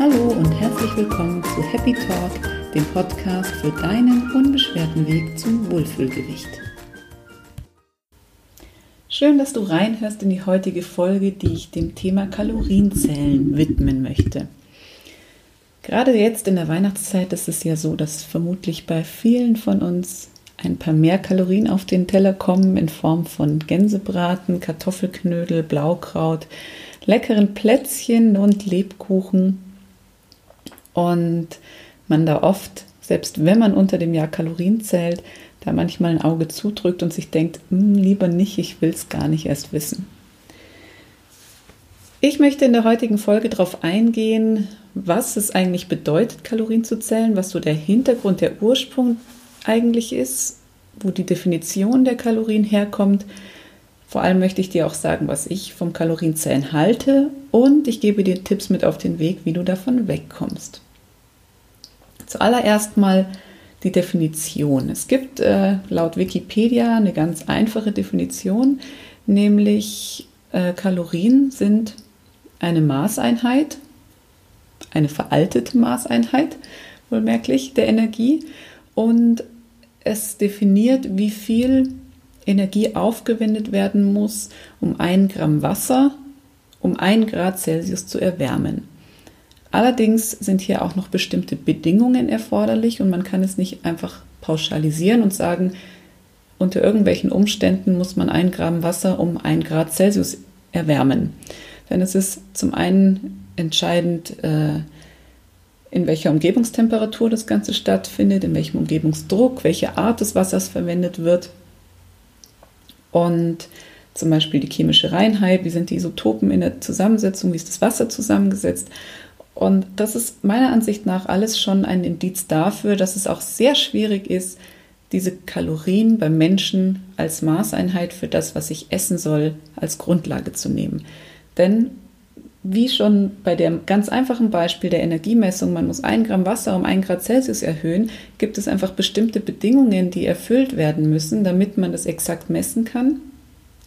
Hallo und herzlich willkommen zu Happy Talk, dem Podcast für deinen unbeschwerten Weg zum Wohlfühlgewicht. Schön, dass du reinhörst in die heutige Folge, die ich dem Thema Kalorienzellen widmen möchte. Gerade jetzt in der Weihnachtszeit ist es ja so, dass vermutlich bei vielen von uns ein paar mehr Kalorien auf den Teller kommen in Form von Gänsebraten, Kartoffelknödel, Blaukraut, leckeren Plätzchen und Lebkuchen und man da oft, selbst wenn man unter dem Jahr Kalorien zählt, da manchmal ein Auge zudrückt und sich denkt, hm, lieber nicht, ich will es gar nicht erst wissen. Ich möchte in der heutigen Folge darauf eingehen, was es eigentlich bedeutet, Kalorien zu zählen, was so der Hintergrund, der Ursprung eigentlich ist, wo die Definition der Kalorien herkommt. Vor allem möchte ich dir auch sagen, was ich vom Kalorienzählen halte und ich gebe dir Tipps mit auf den Weg, wie du davon wegkommst. Zuallererst mal die Definition. Es gibt äh, laut Wikipedia eine ganz einfache Definition, nämlich äh, Kalorien sind eine Maßeinheit, eine veraltete Maßeinheit, wohlmerklich, der Energie. Und es definiert, wie viel Energie aufgewendet werden muss, um ein Gramm Wasser um ein Grad Celsius zu erwärmen. Allerdings sind hier auch noch bestimmte Bedingungen erforderlich und man kann es nicht einfach pauschalisieren und sagen, unter irgendwelchen Umständen muss man ein Gramm Wasser um ein Grad Celsius erwärmen. Denn es ist zum einen entscheidend, äh, in welcher Umgebungstemperatur das Ganze stattfindet, in welchem Umgebungsdruck, welche Art des Wassers verwendet wird und zum Beispiel die chemische Reinheit, wie sind die Isotopen in der Zusammensetzung, wie ist das Wasser zusammengesetzt und das ist meiner Ansicht nach alles schon ein Indiz dafür, dass es auch sehr schwierig ist, diese Kalorien beim Menschen als Maßeinheit für das, was ich essen soll, als Grundlage zu nehmen. Denn wie schon bei dem ganz einfachen Beispiel der Energiemessung, man muss ein Gramm Wasser um ein Grad Celsius erhöhen, gibt es einfach bestimmte Bedingungen, die erfüllt werden müssen, damit man das exakt messen kann.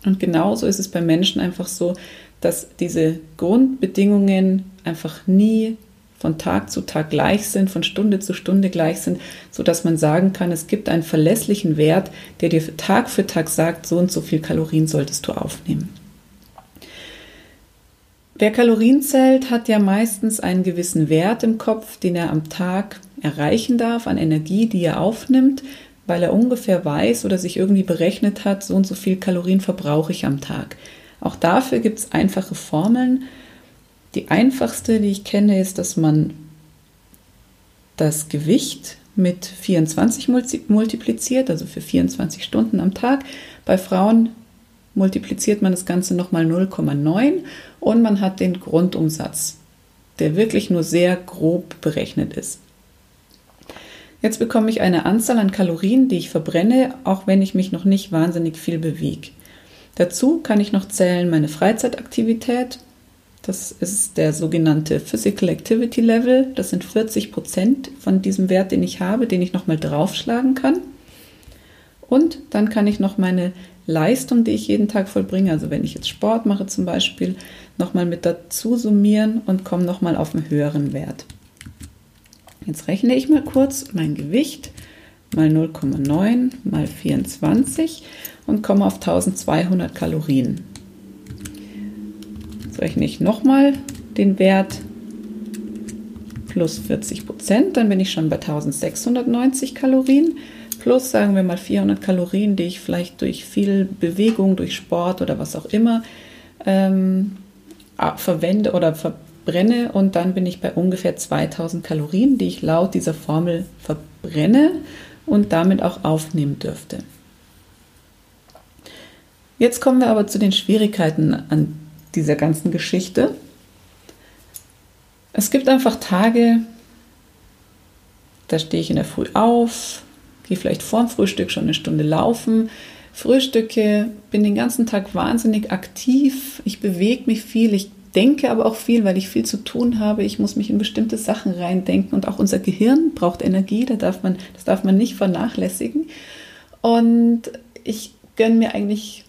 Und genauso ist es bei Menschen einfach so, dass diese Grundbedingungen einfach nie von Tag zu Tag gleich sind, von Stunde zu Stunde gleich sind, so dass man sagen kann, es gibt einen verlässlichen Wert, der dir Tag für Tag sagt, so und so viel Kalorien solltest du aufnehmen. Wer Kalorien zählt, hat ja meistens einen gewissen Wert im Kopf, den er am Tag erreichen darf an Energie, die er aufnimmt, weil er ungefähr weiß oder sich irgendwie berechnet hat, so und so viel Kalorien verbrauche ich am Tag. Auch dafür gibt es einfache Formeln. Die einfachste, die ich kenne, ist, dass man das Gewicht mit 24 multipliziert, also für 24 Stunden am Tag. Bei Frauen multipliziert man das Ganze nochmal 0,9 und man hat den Grundumsatz, der wirklich nur sehr grob berechnet ist. Jetzt bekomme ich eine Anzahl an Kalorien, die ich verbrenne, auch wenn ich mich noch nicht wahnsinnig viel bewege. Dazu kann ich noch zählen meine Freizeitaktivität. Das ist der sogenannte Physical Activity Level. Das sind 40 Prozent von diesem Wert, den ich habe, den ich nochmal draufschlagen kann. Und dann kann ich noch meine Leistung, die ich jeden Tag vollbringe, also wenn ich jetzt Sport mache zum Beispiel, nochmal mit dazu summieren und komme nochmal auf einen höheren Wert. Jetzt rechne ich mal kurz mein Gewicht mal 0,9 mal 24 und komme auf 1200 Kalorien. Jetzt rechne ich nochmal den Wert plus 40 Prozent, dann bin ich schon bei 1690 Kalorien. Plus sagen wir mal 400 Kalorien, die ich vielleicht durch viel Bewegung, durch Sport oder was auch immer ähm, verwende oder verbrenne. Und dann bin ich bei ungefähr 2000 Kalorien, die ich laut dieser Formel verbrenne und damit auch aufnehmen dürfte. Jetzt kommen wir aber zu den Schwierigkeiten an dieser ganzen Geschichte. Es gibt einfach Tage, da stehe ich in der Früh auf, gehe vielleicht vorm Frühstück schon eine Stunde laufen, frühstücke, bin den ganzen Tag wahnsinnig aktiv, ich bewege mich viel, ich denke aber auch viel, weil ich viel zu tun habe. Ich muss mich in bestimmte Sachen reindenken und auch unser Gehirn braucht Energie, da darf man, das darf man nicht vernachlässigen. Und ich gönne mir eigentlich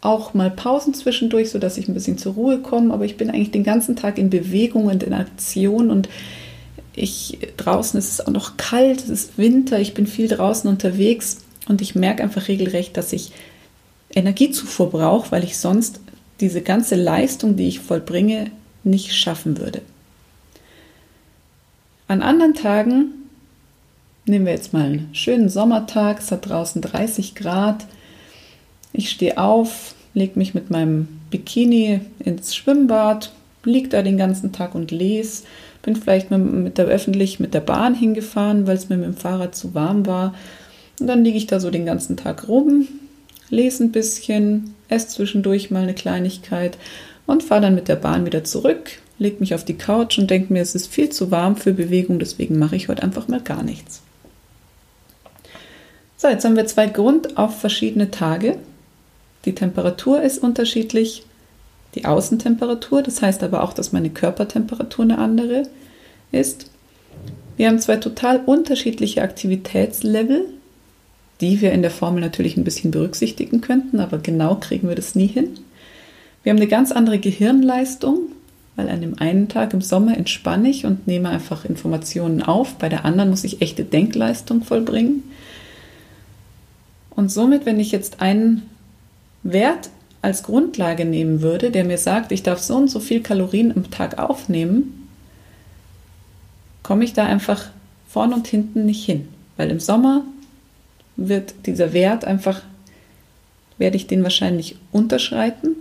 auch mal Pausen zwischendurch, sodass ich ein bisschen zur Ruhe komme, aber ich bin eigentlich den ganzen Tag in Bewegung und in Aktion. Und ich draußen ist es auch noch kalt, es ist Winter, ich bin viel draußen unterwegs. Und ich merke einfach regelrecht, dass ich Energiezufuhr brauche, weil ich sonst diese ganze Leistung, die ich vollbringe, nicht schaffen würde. An anderen Tagen, nehmen wir jetzt mal einen schönen Sommertag, es hat draußen 30 Grad, ich stehe auf, lege mich mit meinem Bikini ins Schwimmbad, liege da den ganzen Tag und lese, bin vielleicht mit der öffentlich mit der Bahn hingefahren, weil es mir mit dem Fahrrad zu warm war. Und dann liege ich da so den ganzen Tag rum, lese ein bisschen, esse zwischendurch mal eine Kleinigkeit und fahre dann mit der Bahn wieder zurück, lege mich auf die Couch und denke mir, es ist viel zu warm für Bewegung, deswegen mache ich heute einfach mal gar nichts. So, jetzt haben wir zwei Grund auf verschiedene Tage. Die Temperatur ist unterschiedlich, die Außentemperatur, das heißt aber auch, dass meine Körpertemperatur eine andere ist. Wir haben zwei total unterschiedliche Aktivitätslevel, die wir in der Formel natürlich ein bisschen berücksichtigen könnten, aber genau kriegen wir das nie hin. Wir haben eine ganz andere Gehirnleistung, weil an dem einen Tag im Sommer entspanne ich und nehme einfach Informationen auf, bei der anderen muss ich echte Denkleistung vollbringen. Und somit, wenn ich jetzt einen Wert als Grundlage nehmen würde, der mir sagt, ich darf so und so viel Kalorien am Tag aufnehmen, komme ich da einfach vorn und hinten nicht hin. Weil im Sommer wird dieser Wert einfach, werde ich den wahrscheinlich unterschreiten.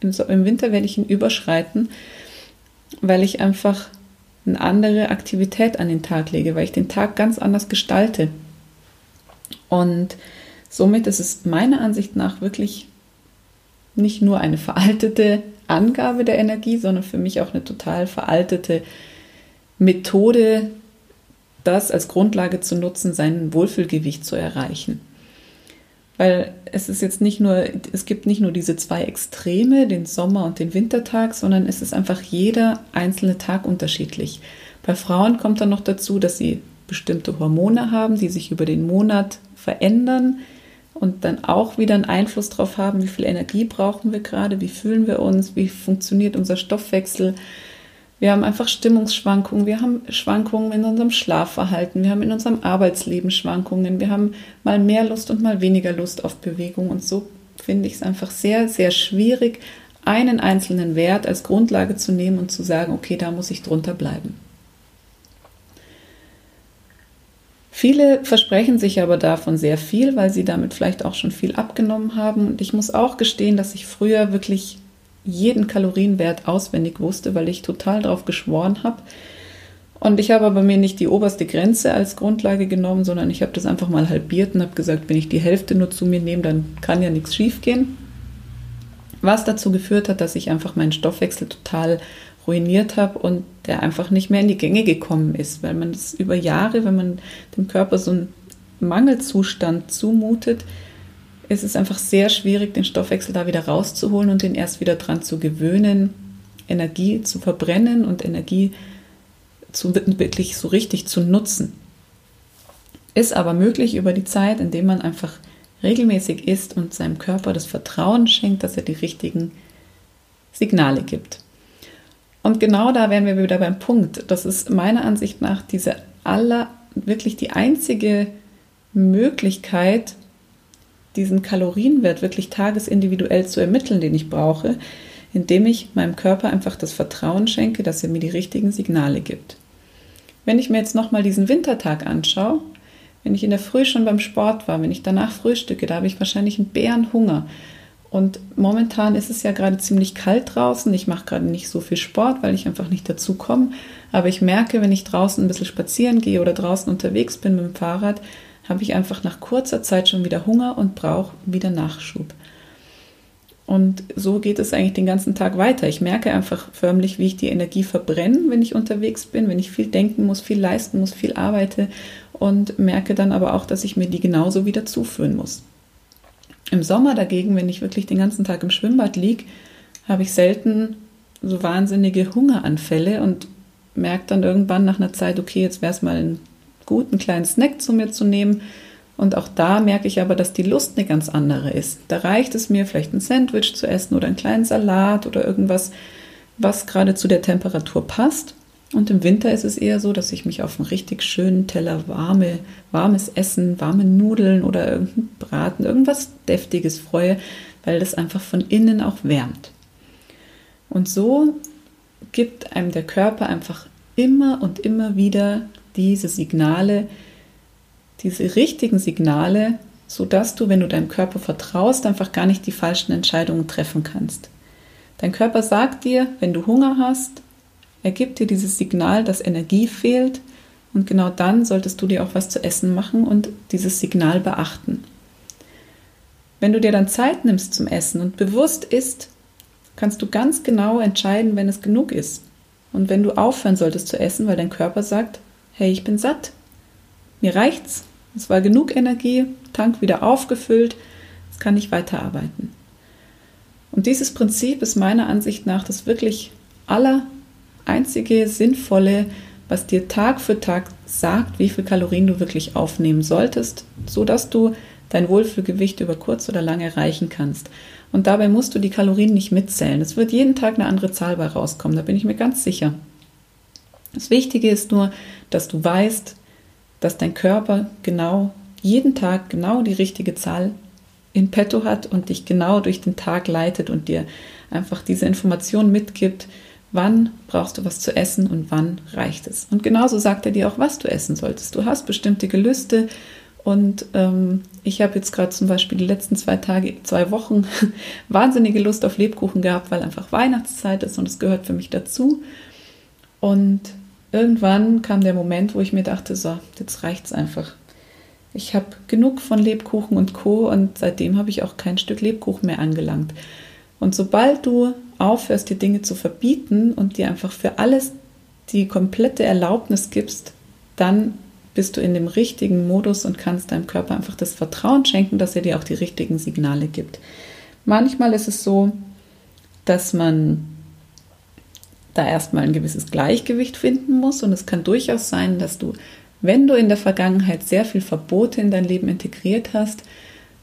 Im, im Winter werde ich ihn überschreiten, weil ich einfach eine andere Aktivität an den Tag lege, weil ich den Tag ganz anders gestalte. Und somit ist es meiner Ansicht nach wirklich nicht nur eine veraltete Angabe der Energie, sondern für mich auch eine total veraltete Methode, das als Grundlage zu nutzen, sein Wohlfühlgewicht zu erreichen. Weil es ist jetzt nicht nur, es gibt nicht nur diese zwei Extreme, den Sommer- und den Wintertag, sondern es ist einfach jeder einzelne Tag unterschiedlich. Bei Frauen kommt dann noch dazu, dass sie bestimmte Hormone haben, die sich über den Monat verändern und dann auch wieder einen Einfluss darauf haben, wie viel Energie brauchen wir gerade, wie fühlen wir uns, wie funktioniert unser Stoffwechsel. Wir haben einfach Stimmungsschwankungen, wir haben Schwankungen in unserem Schlafverhalten, wir haben in unserem Arbeitsleben Schwankungen, wir haben mal mehr Lust und mal weniger Lust auf Bewegung. Und so finde ich es einfach sehr, sehr schwierig, einen einzelnen Wert als Grundlage zu nehmen und zu sagen, okay, da muss ich drunter bleiben. Viele versprechen sich aber davon sehr viel, weil sie damit vielleicht auch schon viel abgenommen haben. Und ich muss auch gestehen, dass ich früher wirklich jeden Kalorienwert auswendig wusste, weil ich total darauf geschworen habe. Und ich habe aber mir nicht die oberste Grenze als Grundlage genommen, sondern ich habe das einfach mal halbiert und habe gesagt, wenn ich die Hälfte nur zu mir nehme, dann kann ja nichts schiefgehen. Was dazu geführt hat, dass ich einfach meinen Stoffwechsel total ruiniert habe und der einfach nicht mehr in die Gänge gekommen ist, weil man das über Jahre, wenn man dem Körper so einen Mangelzustand zumutet, ist es einfach sehr schwierig, den Stoffwechsel da wieder rauszuholen und den erst wieder dran zu gewöhnen, Energie zu verbrennen und Energie zu, wirklich so richtig zu nutzen. Ist aber möglich über die Zeit, indem man einfach regelmäßig isst und seinem Körper das Vertrauen schenkt, dass er die richtigen Signale gibt. Und genau da wären wir wieder beim Punkt. Das ist meiner Ansicht nach diese aller, wirklich die einzige Möglichkeit, diesen Kalorienwert wirklich tagesindividuell zu ermitteln, den ich brauche, indem ich meinem Körper einfach das Vertrauen schenke, dass er mir die richtigen Signale gibt. Wenn ich mir jetzt nochmal diesen Wintertag anschaue, wenn ich in der Früh schon beim Sport war, wenn ich danach frühstücke, da habe ich wahrscheinlich einen Bärenhunger. Und momentan ist es ja gerade ziemlich kalt draußen. Ich mache gerade nicht so viel Sport, weil ich einfach nicht dazu komme. Aber ich merke, wenn ich draußen ein bisschen spazieren gehe oder draußen unterwegs bin mit dem Fahrrad, habe ich einfach nach kurzer Zeit schon wieder Hunger und brauche wieder Nachschub. Und so geht es eigentlich den ganzen Tag weiter. Ich merke einfach förmlich, wie ich die Energie verbrenne, wenn ich unterwegs bin, wenn ich viel denken muss, viel leisten muss, viel arbeite und merke dann aber auch, dass ich mir die genauso wieder zuführen muss. Im Sommer dagegen, wenn ich wirklich den ganzen Tag im Schwimmbad liege, habe ich selten so wahnsinnige Hungeranfälle und merke dann irgendwann nach einer Zeit, okay, jetzt wäre es mal ein guten kleinen Snack zu mir zu nehmen Und auch da merke ich aber, dass die Lust eine ganz andere ist. Da reicht es mir, vielleicht ein Sandwich zu essen oder einen kleinen Salat oder irgendwas, was gerade zu der Temperatur passt. Und im Winter ist es eher so, dass ich mich auf einen richtig schönen Teller warme, warmes Essen, warme Nudeln oder irgendeinen Braten, irgendwas Deftiges freue, weil das einfach von innen auch wärmt. Und so gibt einem der Körper einfach immer und immer wieder diese Signale, diese richtigen Signale, sodass du, wenn du deinem Körper vertraust, einfach gar nicht die falschen Entscheidungen treffen kannst. Dein Körper sagt dir, wenn du Hunger hast, er gibt dir dieses Signal, dass Energie fehlt und genau dann solltest du dir auch was zu essen machen und dieses Signal beachten. Wenn du dir dann Zeit nimmst zum Essen und bewusst isst, kannst du ganz genau entscheiden, wenn es genug ist. Und wenn du aufhören solltest zu essen, weil dein Körper sagt, hey, ich bin satt, mir reicht's, es war genug Energie, Tank wieder aufgefüllt, jetzt kann ich weiterarbeiten. Und dieses Prinzip ist meiner Ansicht nach das wirklich aller einzige sinnvolle, was dir Tag für Tag sagt, wie viel Kalorien du wirklich aufnehmen solltest, so dass du dein Wohlfühlgewicht über kurz oder lang erreichen kannst. Und dabei musst du die Kalorien nicht mitzählen. Es wird jeden Tag eine andere Zahl bei rauskommen, da bin ich mir ganz sicher. Das Wichtige ist nur, dass du weißt, dass dein Körper genau jeden Tag genau die richtige Zahl in petto hat und dich genau durch den Tag leitet und dir einfach diese Information mitgibt, wann brauchst du was zu essen und wann reicht es. Und genauso sagt er dir auch, was du essen solltest. Du hast bestimmte Gelüste und ähm, ich habe jetzt gerade zum Beispiel die letzten zwei Tage, zwei Wochen wahnsinnige Lust auf Lebkuchen gehabt, weil einfach Weihnachtszeit ist und es gehört für mich dazu. Und irgendwann kam der Moment, wo ich mir dachte, so, jetzt reicht es einfach. Ich habe genug von Lebkuchen und Co. und seitdem habe ich auch kein Stück Lebkuchen mehr angelangt. Und sobald du aufhörst, dir Dinge zu verbieten und dir einfach für alles die komplette Erlaubnis gibst, dann bist du in dem richtigen Modus und kannst deinem Körper einfach das Vertrauen schenken, dass er dir auch die richtigen Signale gibt. Manchmal ist es so, dass man da erstmal ein gewisses Gleichgewicht finden muss und es kann durchaus sein, dass du, wenn du in der Vergangenheit sehr viel Verbote in dein Leben integriert hast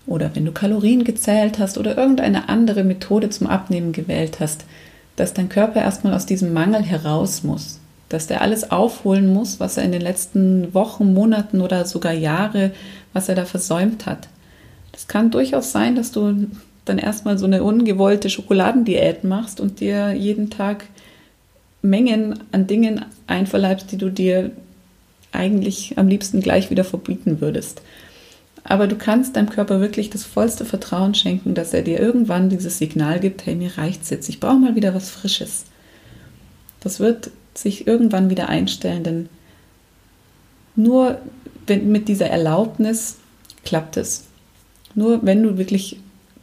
oder wenn du Kalorien gezählt hast oder irgendeine andere Methode zum Abnehmen gewählt hast, dass dein Körper erstmal aus diesem Mangel heraus muss dass der alles aufholen muss, was er in den letzten Wochen, Monaten oder sogar Jahre, was er da versäumt hat. Das kann durchaus sein, dass du dann erstmal so eine ungewollte Schokoladendiät machst und dir jeden Tag Mengen an Dingen einverleibst, die du dir eigentlich am liebsten gleich wieder verbieten würdest. Aber du kannst deinem Körper wirklich das vollste Vertrauen schenken, dass er dir irgendwann dieses Signal gibt, hey, mir reicht's jetzt, ich brauche mal wieder was Frisches. Das wird sich irgendwann wieder einstellen, denn nur mit dieser Erlaubnis klappt es. Nur wenn du wirklich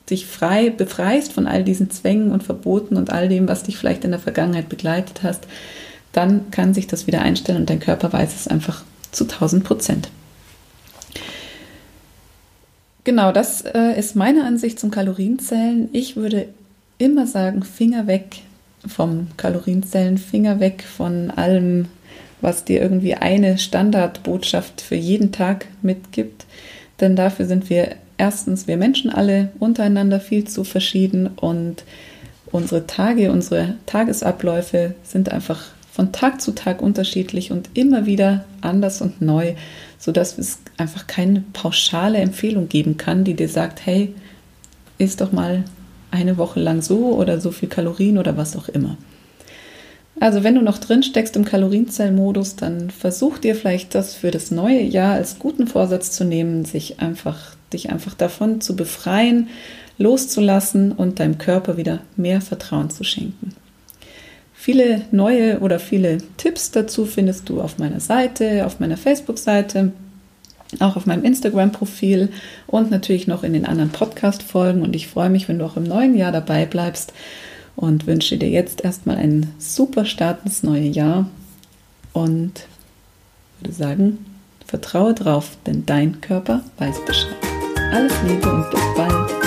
dich frei befreist von all diesen Zwängen und Verboten und all dem, was dich vielleicht in der Vergangenheit begleitet hast, dann kann sich das wieder einstellen und dein Körper weiß es einfach zu 1000 Prozent. Genau, das äh, ist meine Ansicht zum Kalorienzählen. Ich würde immer sagen, Finger weg vom Kalorienzellen, Finger weg von allem, was dir irgendwie eine Standardbotschaft für jeden Tag mitgibt. Denn dafür sind wir erstens, wir Menschen alle untereinander viel zu verschieden und unsere Tage, unsere Tagesabläufe sind einfach von Tag zu Tag unterschiedlich und immer wieder anders und neu, sodass es einfach keine pauschale Empfehlung geben kann, die dir sagt, hey, isst doch mal eine Woche lang so oder so viel Kalorien oder was auch immer. Also wenn du noch drin steckst im Kalorienzellmodus, dann versuch dir vielleicht das für das neue Jahr als guten Vorsatz zu nehmen, sich einfach, dich einfach davon zu befreien, loszulassen und deinem Körper wieder mehr Vertrauen zu schenken. Viele neue oder viele Tipps dazu findest du auf meiner Seite, auf meiner Facebook-Seite auch auf meinem Instagram-Profil und natürlich noch in den anderen Podcast-Folgen. Und ich freue mich, wenn du auch im neuen Jahr dabei bleibst und wünsche dir jetzt erstmal einen super Start ins neue Jahr und würde sagen, vertraue drauf, denn dein Körper weiß Bescheid. Alles Liebe und bis bald.